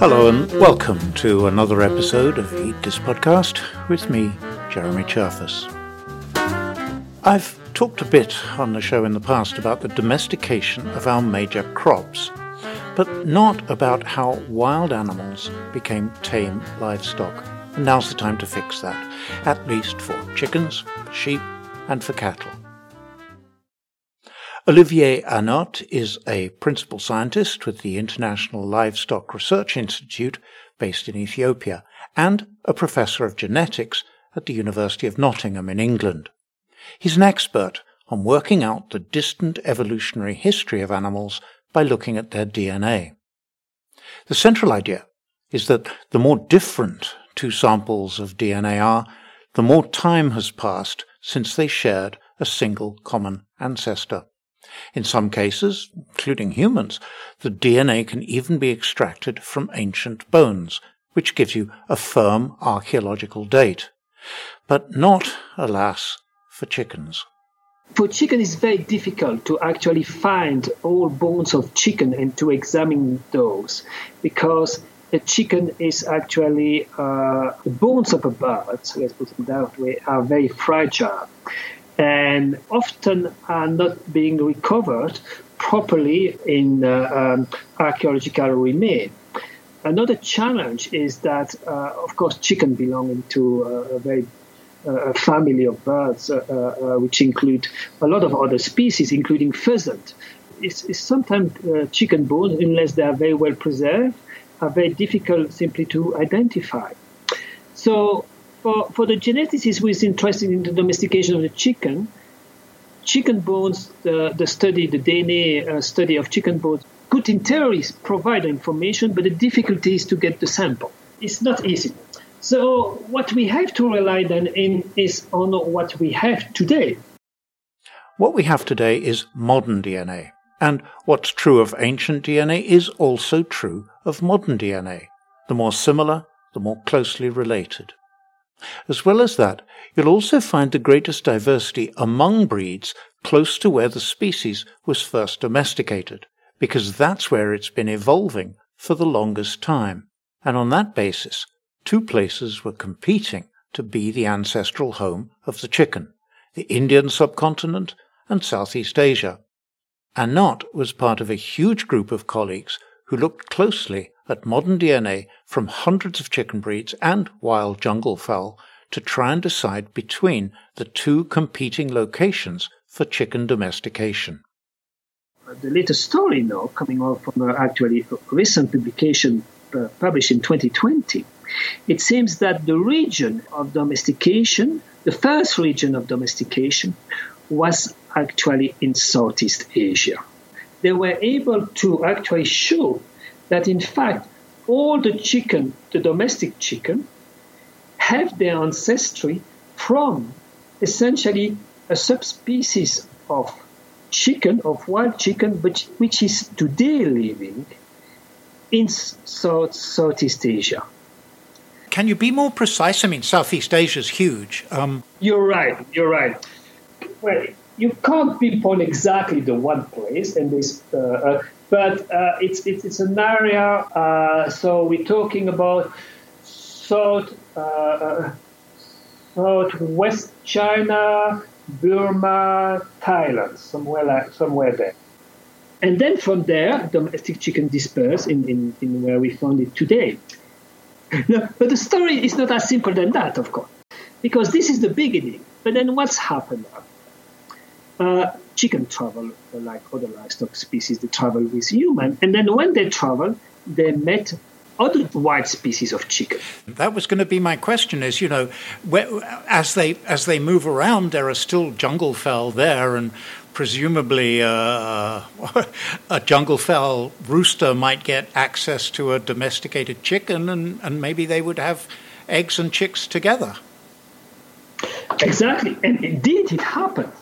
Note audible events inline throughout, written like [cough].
Hello and welcome to another episode of Eat This Podcast with me, Jeremy Cherfas. I've talked a bit on the show in the past about the domestication of our major crops, but not about how wild animals became tame livestock. And now's the time to fix that, at least for chickens, sheep, and for cattle. Olivier Hanotte is a principal scientist with the International Livestock Research Institute based in Ethiopia and a professor of genetics at the University of Nottingham in England. He's an expert on working out the distant evolutionary history of animals by looking at their DNA. The central idea is that the more different two samples of DNA are, the more time has passed since they shared a single common ancestor. In some cases, including humans, the DNA can even be extracted from ancient bones, which gives you a firm archaeological date. But not, alas, for chickens. For chicken, it's very difficult to actually find all bones of chicken and to examine those because a chicken is actually uh, the bones of a bird, so let's put it that way, are very fragile and often are not being recovered properly in uh, um, archaeological remains. Another challenge is that, uh, of course, chicken belong to uh, a very uh, family of birds, uh, uh, which include a lot of other species, including pheasant. It's, it's sometimes chicken bones, unless they are very well preserved, are very difficult simply to identify. So for, for the geneticist who is interested in the domestication of the chicken, chicken bones, the, the study, the DNA uh, study of chicken bones, could in theory provide information, but the difficulty is to get the sample. It's not easy. So what we have to rely then in is on what we have today. What we have today is modern DNA. And what's true of ancient DNA is also true of modern DNA. The more similar, the more closely related. As well as that, you'll also find the greatest diversity among breeds close to where the species was first domesticated, because that's where it's been evolving for the longest time. And on that basis, two places were competing to be the ancestral home of the chicken the Indian subcontinent and Southeast Asia. Hanotte was part of a huge group of colleagues who looked closely at modern DNA from hundreds of chicken breeds and wild jungle fowl to try and decide between the two competing locations for chicken domestication. The latest story now, coming out from a actually recent publication uh, published in 2020, it seems that the region of domestication, the first region of domestication, was actually in Southeast Asia. They were able to actually show that in fact all the chicken, the domestic chicken, have their ancestry from essentially a subspecies of chicken, of wild chicken, but which is today living in South, Southeast Asia. Can you be more precise? I mean, Southeast Asia is huge. Um... You're right. You're right. Well, you can't pinpoint exactly the one place, and this uh, uh, but uh, it's, it's, it's an area. Uh, so we're talking about south uh, uh, southwest China, Burma, Thailand, somewhere like somewhere there. And then from there, domestic chicken dispersed in, in, in where we found it today. no, but the story is not as simple than that, of course, because this is the beginning. But then what's happened? Uh, chicken travel, like other livestock species, they travel with human. And then when they travel, they met other wild species of chicken. That was going to be my question. Is you know, where, as they as they move around, there are still jungle fowl there, and presumably uh, [laughs] a jungle fowl rooster might get access to a domesticated chicken, and, and maybe they would have eggs and chicks together. Exactly, and indeed it happened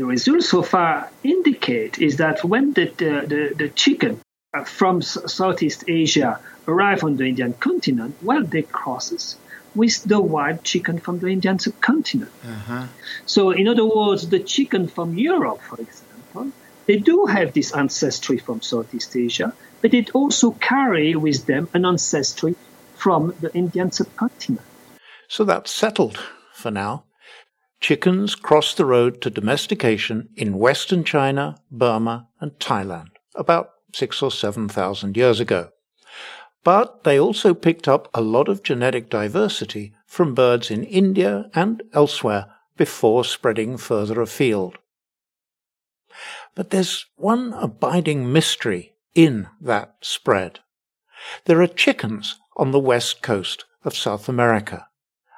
the results so far indicate is that when the, the, the, chicken from Southeast Asia arrive on the Indian continent, well, they crosses with the wild chicken from the Indian subcontinent. Uh-huh. So, in other words, the chicken from Europe, for example, they do have this ancestry from Southeast Asia, but they also carry with them an ancestry from the Indian subcontinent. So that's settled for now. Chickens crossed the road to domestication in western China, Burma, and Thailand about six or seven thousand years ago. But they also picked up a lot of genetic diversity from birds in India and elsewhere before spreading further afield. But there's one abiding mystery in that spread. There are chickens on the west coast of South America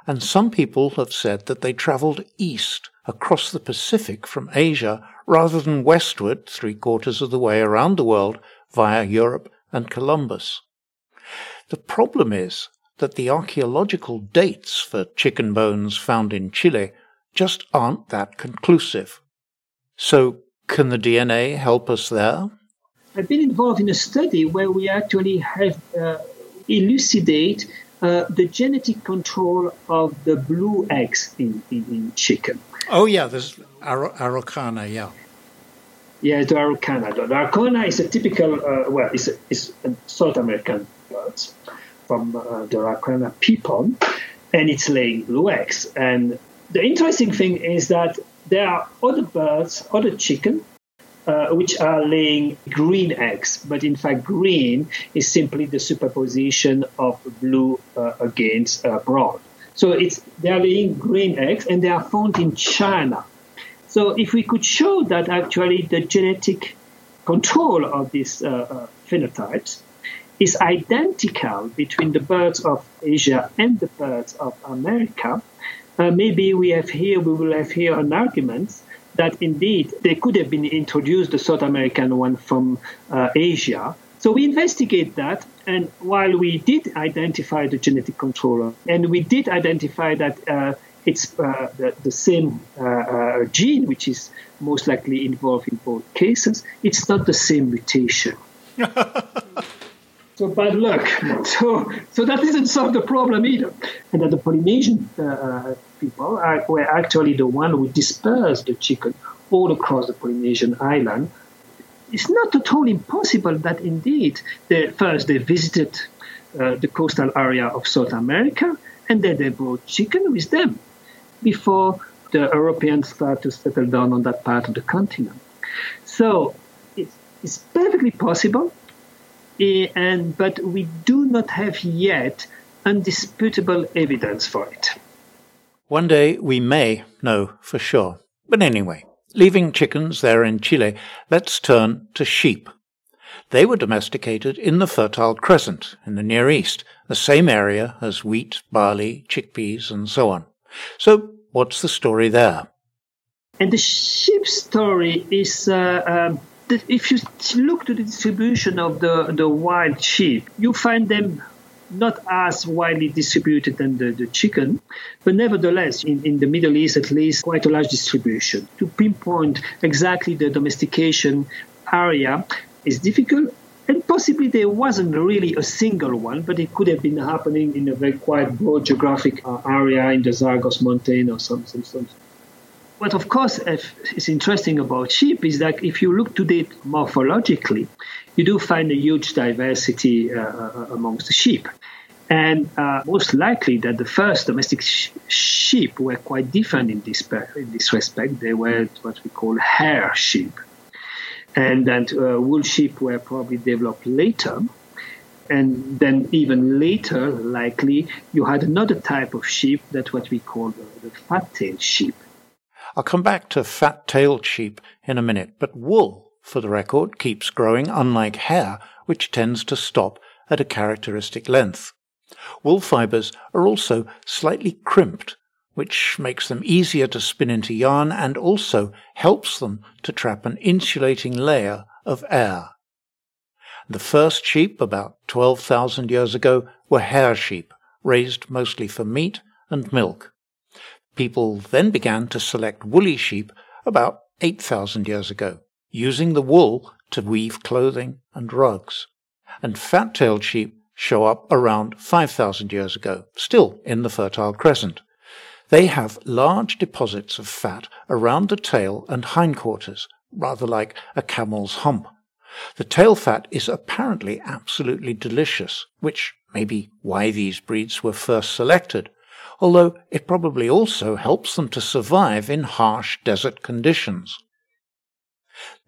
and some people have said that they travelled east across the Pacific from Asia rather than westward three quarters of the way around the world via Europe and Columbus. The problem is that the archaeological dates for chicken bones found in Chile just aren't that conclusive. So, can the DNA help us there? I've been involved in a study where we actually have uh, elucidate uh, the genetic control of the blue eggs in, in, in chicken. Oh, yeah, there's Ar- Araucana, yeah. Yeah, the Araucana. The Araucana is a typical, uh, well, it's a, it's a South American bird from uh, the Araucana people, and it's laying blue eggs. And the interesting thing is that there are other birds, other chicken, uh, which are laying green eggs. But in fact, green is simply the superposition of blue uh, against uh, brown. So it's they are laying green eggs, and they are found in China. So if we could show that actually the genetic control of these uh, uh, phenotypes is identical between the birds of Asia and the birds of America, uh, maybe we have here we will have here an argument that indeed they could have been introduced, the South American one from uh, Asia. So we investigate that, and while we did identify the genetic controller, and we did identify that uh, it's uh, the, the, same uh, uh, gene which is most likely involved in both cases, it's not the same mutation. [laughs] so bad luck. [laughs] So, so that doesn't solve the problem either. And that the Polynesian uh, people are, were actually the one who dispersed the chicken all across the Polynesian island. It's not at all impossible that indeed, they, first they visited uh, the coastal area of South America and then they brought chicken with them before the Europeans started to settle down on that part of the continent. So it's, it's perfectly possible, and but we do not have yet undisputable evidence for it. One day we may know for sure. But anyway, leaving chickens there in Chile, let's turn to sheep. They were domesticated in the Fertile Crescent in the Near East, the same area as wheat, barley, chickpeas, and so on. So, what's the story there? And the sheep story is uh, um, if you look to the distribution of the, the wild sheep, you find them not as widely distributed than the, the chicken, but nevertheless, in, in the Middle East at least, quite a large distribution. To pinpoint exactly the domestication area is difficult, and possibly there wasn't really a single one, but it could have been happening in a very quite broad geographic uh, area in the Zagros Mountain or something. something. What, of course, is interesting about sheep is that if you look to it morphologically, you do find a huge diversity uh, uh, amongst the sheep. And uh, most likely that the first domestic sh- sheep were quite different in this, in this respect. They were what we call hair sheep. And that uh, wool sheep were probably developed later. And then even later, likely, you had another type of sheep, that what we call the, the fat-tailed sheep. I'll come back to fat tailed sheep in a minute, but wool, for the record, keeps growing, unlike hair, which tends to stop at a characteristic length. Wool fibers are also slightly crimped, which makes them easier to spin into yarn and also helps them to trap an insulating layer of air. The first sheep, about 12,000 years ago, were hair sheep, raised mostly for meat and milk. People then began to select woolly sheep about 8,000 years ago, using the wool to weave clothing and rugs. And fat-tailed sheep show up around 5,000 years ago, still in the Fertile Crescent. They have large deposits of fat around the tail and hindquarters, rather like a camel's hump. The tail fat is apparently absolutely delicious, which may be why these breeds were first selected, although it probably also helps them to survive in harsh desert conditions.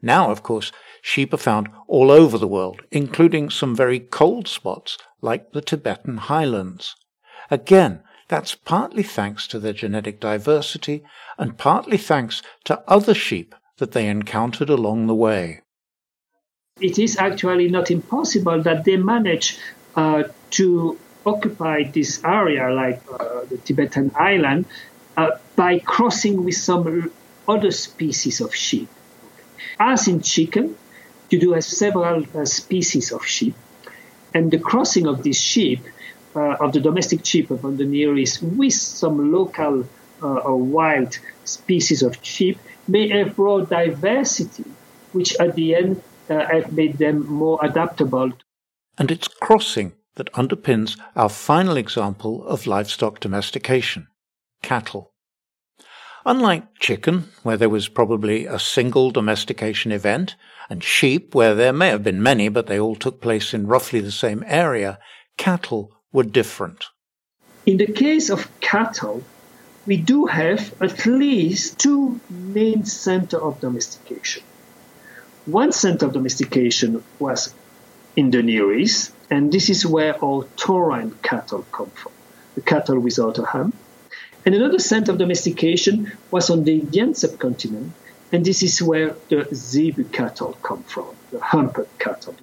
Now, of course, sheep are found all over the world, including some very cold spots like the Tibetan highlands. Again, that's partly thanks to their genetic diversity and partly thanks to other sheep that they encountered along the way. It is actually not impossible that they manage uh, to occupy this area, like uh, the Tibetan island, uh, by crossing with some other species of sheep. As in chicken, you do have several uh, species of sheep, and the crossing of these sheep, uh, of the domestic sheep from the Near East, with some local or wild species of sheep, may have brought diversity, which at the end uh, have made them more adaptable. And it's crossing that underpins our final example of livestock domestication cattle. Unlike chicken, where there was probably a single domestication event, and sheep, where there may have been many, but they all took place in roughly the same area, cattle were different. In the case of cattle, we do have at least two main centers of domestication. One center of domestication was in the Near East, and this is where our taurine cattle come from, the cattle without a hump. And another center of domestication was on the Indian subcontinent, and this is where the zebu cattle come from, the humped cattle.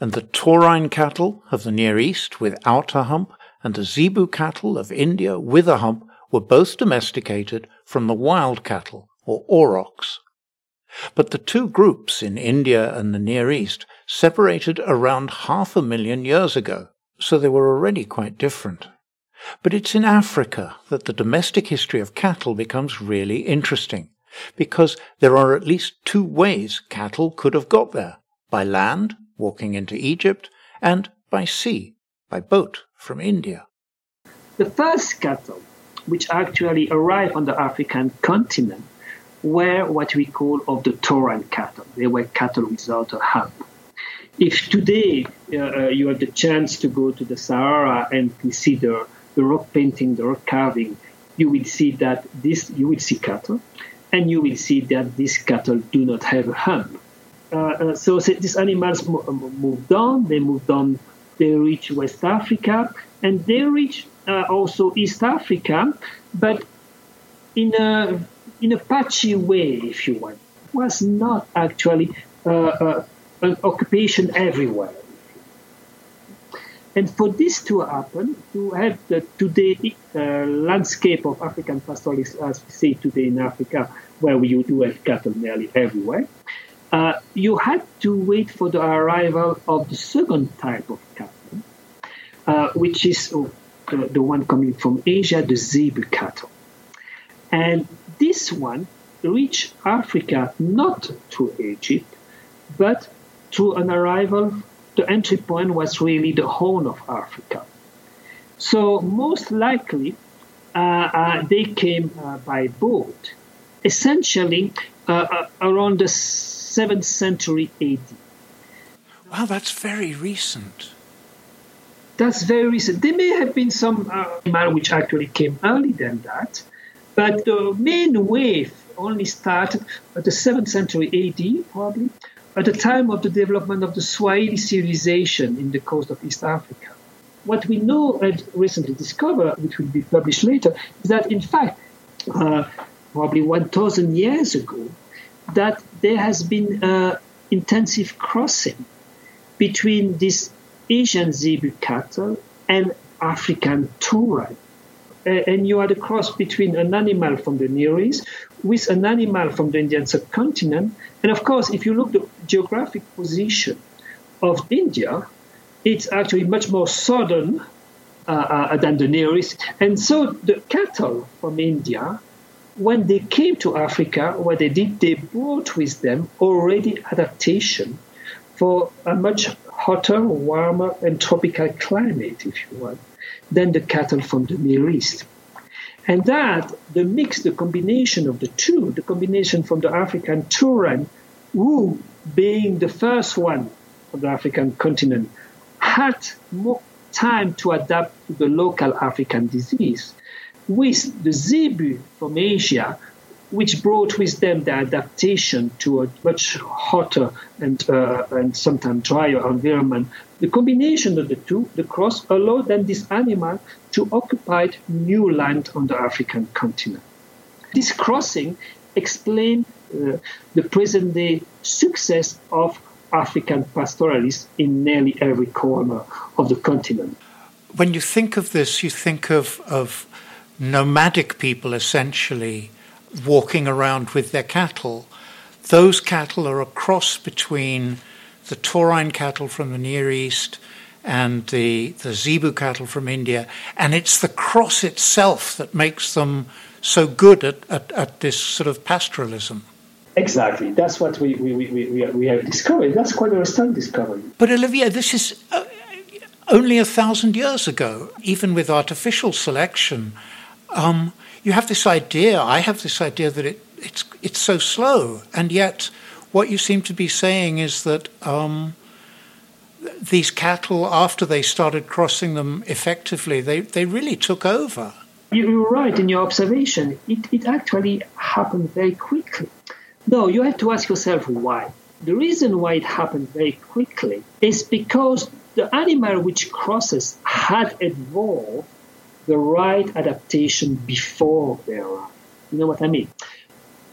And the taurine cattle of the Near East without a hump, and the zebu cattle of India with a hump were both domesticated from the wild cattle, or aurochs. But the two groups in India and the Near East separated around half a million years ago, so they were already quite different. But it's in Africa that the domestic history of cattle becomes really interesting, because there are at least two ways cattle could have got there by land, walking into Egypt, and by sea, by boat from India. The first cattle, which actually arrived on the African continent, were what we call of the taurine cattle. They were cattle without a hump. If today uh, uh you have the chance to go to the Sahara and consider the rock painting, the rock carving, you will see that this you will see cattle, and you will see that these cattle do not have a hump. Uh, uh, so, these animals mo- moved on. They moved on. They reach West Africa, and they reach uh, also East Africa, but in a in a patchy way, if you want. Was not actually uh, uh, an occupation everywhere. And for this to happen, to have the today uh, landscape of African pastoralists as we say today in Africa, where we do have cattle nearly everywhere, uh, you had to wait for the arrival of the second type of cattle, uh, which is oh, the, the, one coming from Asia, the zebu cattle. And this one reached Africa not through Egypt, but through an arrival the entry point was really the Horn of Africa. So most likely uh, uh, they came uh, by boat, essentially uh, uh, around the 7th century AD. Wow, that's very recent. That's very recent. There may have been some uh, which actually came earlier than that, but the main wave only started at the 7th century AD, probably, at the time of the development of the Swahili civilization in the coast of East Africa. What we know and recently discovered, which will be published later, is that in fact, uh, probably 1,000 years ago, that there has been uh, intensive crossing between this Asian zebu cattle and African taurine and you had a cross between an animal from the Near East with an animal from the Indian subcontinent. And of course, if you look the geographic position of India, it's actually much more southern uh, uh, than the Near East. And so the cattle from India, when they came to Africa, what they did, they brought with them already adaptation for a much hotter, warmer, and tropical climate, if you want than the cattle from the Near East. And that, the mix, the combination of the two, the combination from the African taurine, who, being the first one on the African continent, had more time to adapt to the local African disease. With the zebu from Asia, which brought with them the adaptation to a much hotter and, uh, and sometimes drier environment. The combination of the two, the cross, allowed then this animal to occupy new land on the African continent. This crossing explained uh, the present day success of African pastoralists in nearly every corner of the continent. When you think of this, you think of, of nomadic people essentially walking around with their cattle. Those cattle are a cross between the taurine cattle from the Near East and the, the zebu cattle from India. And it's the cross itself that makes them so good at, at, at this sort of pastoralism. Exactly. That's what we, we, we, we, we have discovered. That's quite a recent discovery. But Olivia, this is uh, only a thousand years ago, even with artificial selection. Um, you have this idea, I have this idea that it, it's, it's so slow, and yet what you seem to be saying is that um, these cattle, after they started crossing them effectively, they, they really took over. You're right in your observation. It, it actually happened very quickly. No, you have to ask yourself why. The reason why it happened very quickly is because the animal which crosses had evolved the right adaptation before they arrive. You know what I mean?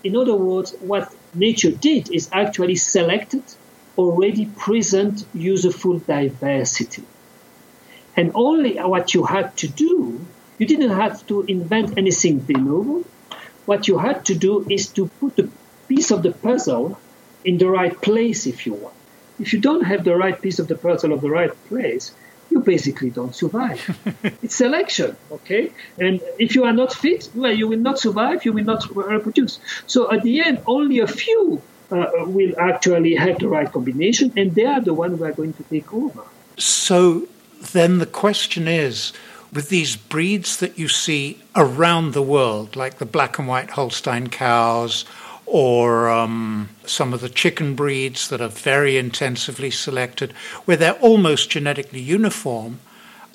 In other words, what nature did is actually selected already present useful diversity. And only what you had to do, you didn't have to invent anything de novo. What you had to do is to put the piece of the puzzle in the right place, if you want. If you don't have the right piece of the puzzle of the right place, you basically don't survive. [laughs] it's selection, okay? And if you are not fit, well, you will not survive, you will not reproduce. So at the end, only a few uh, will actually have the right combination, and they are the ones who are going to take over. So then the question is with these breeds that you see around the world, like the black and white Holstein cows or um, some of the chicken breeds that are very intensively selected, where they're almost genetically uniform,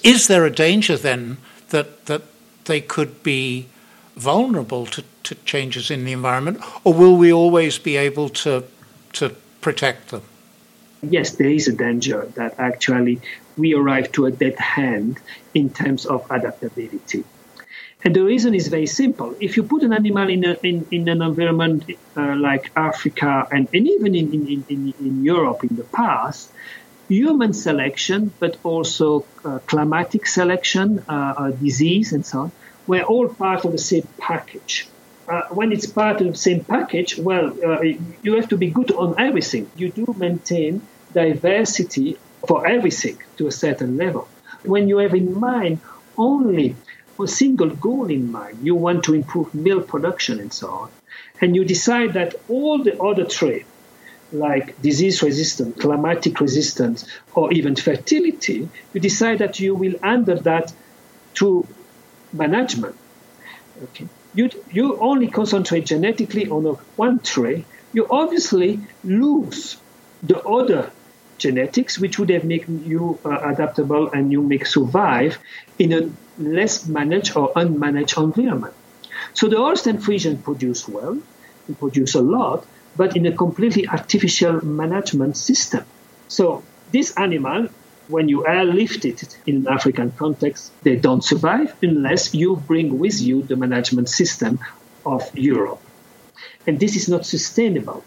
is there a danger then that, that they could be vulnerable to, to changes in the environment, or will we always be able to, to protect them? Yes, there is a danger that actually we arrive to a dead hand in terms of adaptability. And the reason is very simple. If you put an animal in, a, in, in an environment uh, like Africa and, and even in, in, in, in, Europe in the past, human selection, but also uh, climatic selection, uh, uh disease, and so on, were all part of the same package. Uh, when it's part of the same package, well, uh, you have to be good on everything. You do maintain diversity for everything to a certain level. When you have in mind only a single goal in mind. You want to improve milk production and so on. And you decide that all the other traits, like disease resistance, climatic resistance, or even fertility, you decide that you will handle that through management. Okay. You, you only concentrate genetically on one trait, you obviously lose the other genetics, which would have made you uh, adaptable and you make survive in a less managed or unmanaged environment. So the Holstein Friesian produce well, they produce a lot, but in a completely artificial management system. So this animal, when you airlift it in an African context, they don't survive unless you bring with you the management system of Europe. And this is not sustainable.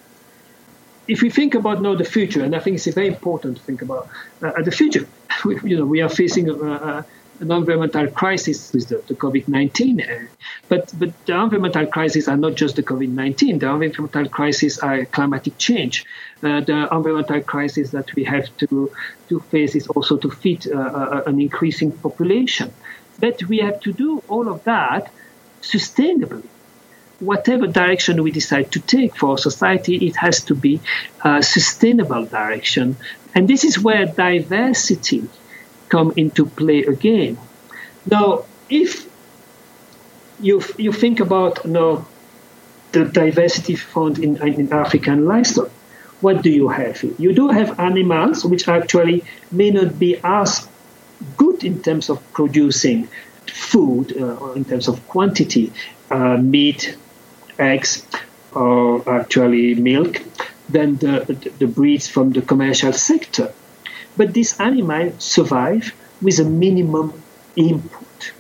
If we think about now the future, and I think it's very important to think about uh, uh the future, [laughs] we, you know, we are facing a, a, an environmental crisis with the, the COVID-19. Uh, but, but the environmental crises are not just the COVID-19. The environmental crisis are climatic change. Uh, the environmental crisis that we have to, to face is also to feed uh, uh, an increasing population. But we have to do all of that sustainably. Whatever direction we decide to take for society, it has to be a sustainable direction. And this is where diversity come into play again. Now, if you you think about know, the diversity found in, in African livestock, what do you have? You do have animals which actually may not be as good in terms of producing food, uh, in terms of quantity, uh, meat, eggs, or actually milk, than the, the breeds from the commercial sector. But these animals survive with a minimum input.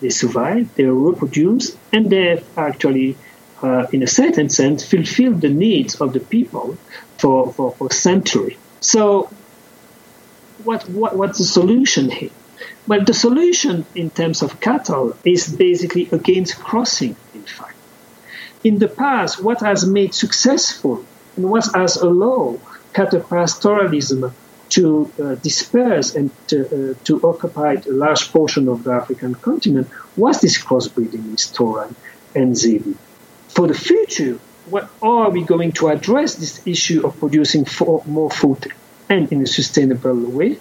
They survive, they reproduce, and they actually, uh, in a certain sense, fulfill the needs of the people for, for, for centuries. So, what, what, what's the solution here? Well, the solution in terms of cattle is basically against crossing, in fact. In the past, what has made successful and what has allowed cattle pastoralism to uh, disperse and to, uh, to, occupy a large portion of the African continent was this crossbreeding with Taurine and Zebu. For the future, what are we going to address this issue of producing more food and in a sustainable way?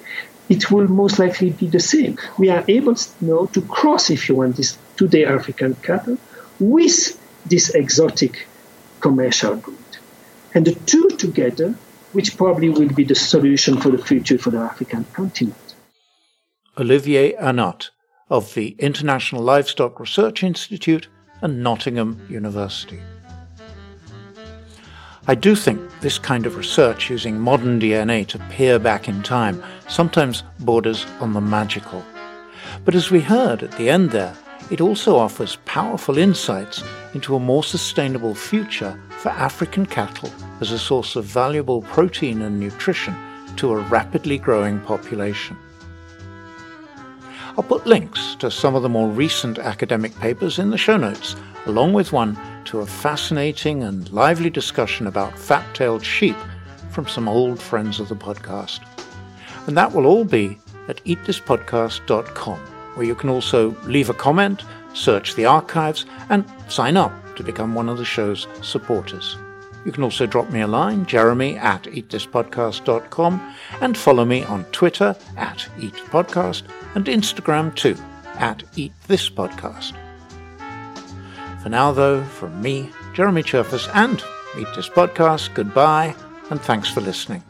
It will most likely be the same. We are able now to cross, if you want, this today African cattle with this exotic commercial breed. And the two together, which probably will be the solution for the future for the African continent. Olivier Hanotte of the International Livestock Research Institute and Nottingham University. I do think this kind of research using modern DNA to peer back in time sometimes borders on the magical. But as we heard at the end there, it also offers powerful insights into a more sustainable future for African cattle as a source of valuable protein and nutrition to a rapidly growing population. I'll put links to some of the more recent academic papers in the show notes, along with one to a fascinating and lively discussion about fat tailed sheep from some old friends of the podcast. And that will all be at eatthispodcast.com, where you can also leave a comment, search the archives, and sign up to become one of the show's supporters. You can also drop me a line, jeremy at eatthispodcast.com, and follow me on Twitter at eatpodcast and Instagram too, at eatthispodcast. For now, though, from me, Jeremy Cherfas, and Eat This Podcast, goodbye, and thanks for listening.